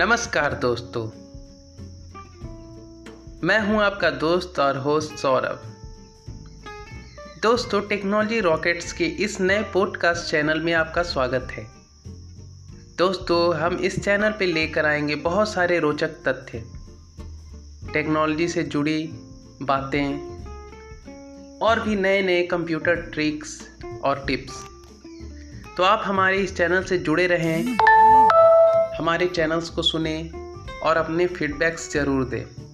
नमस्कार दोस्तों। मैं हूँ आपका दोस्त और होस्ट सौरभ। दोस्तों, टेक्नोलॉजी रॉकेट्स के इस नए पॉडकास्ट चैनल में आपका स्वागत है। दोस्तों, हम इस चैनल पे लेकर आएँगे बहुत सारे रोचक तथ्य। टेक्नोलॉजी से जुड़ी बातें और भी नए नए कंप्यूटर ट्रिक्स और टिप्स तो आप हमारे इस चैनल से जुड़े रहें। हमारे चैनल्स को सुने और अपने फीडबैक्स ज़रूर दें।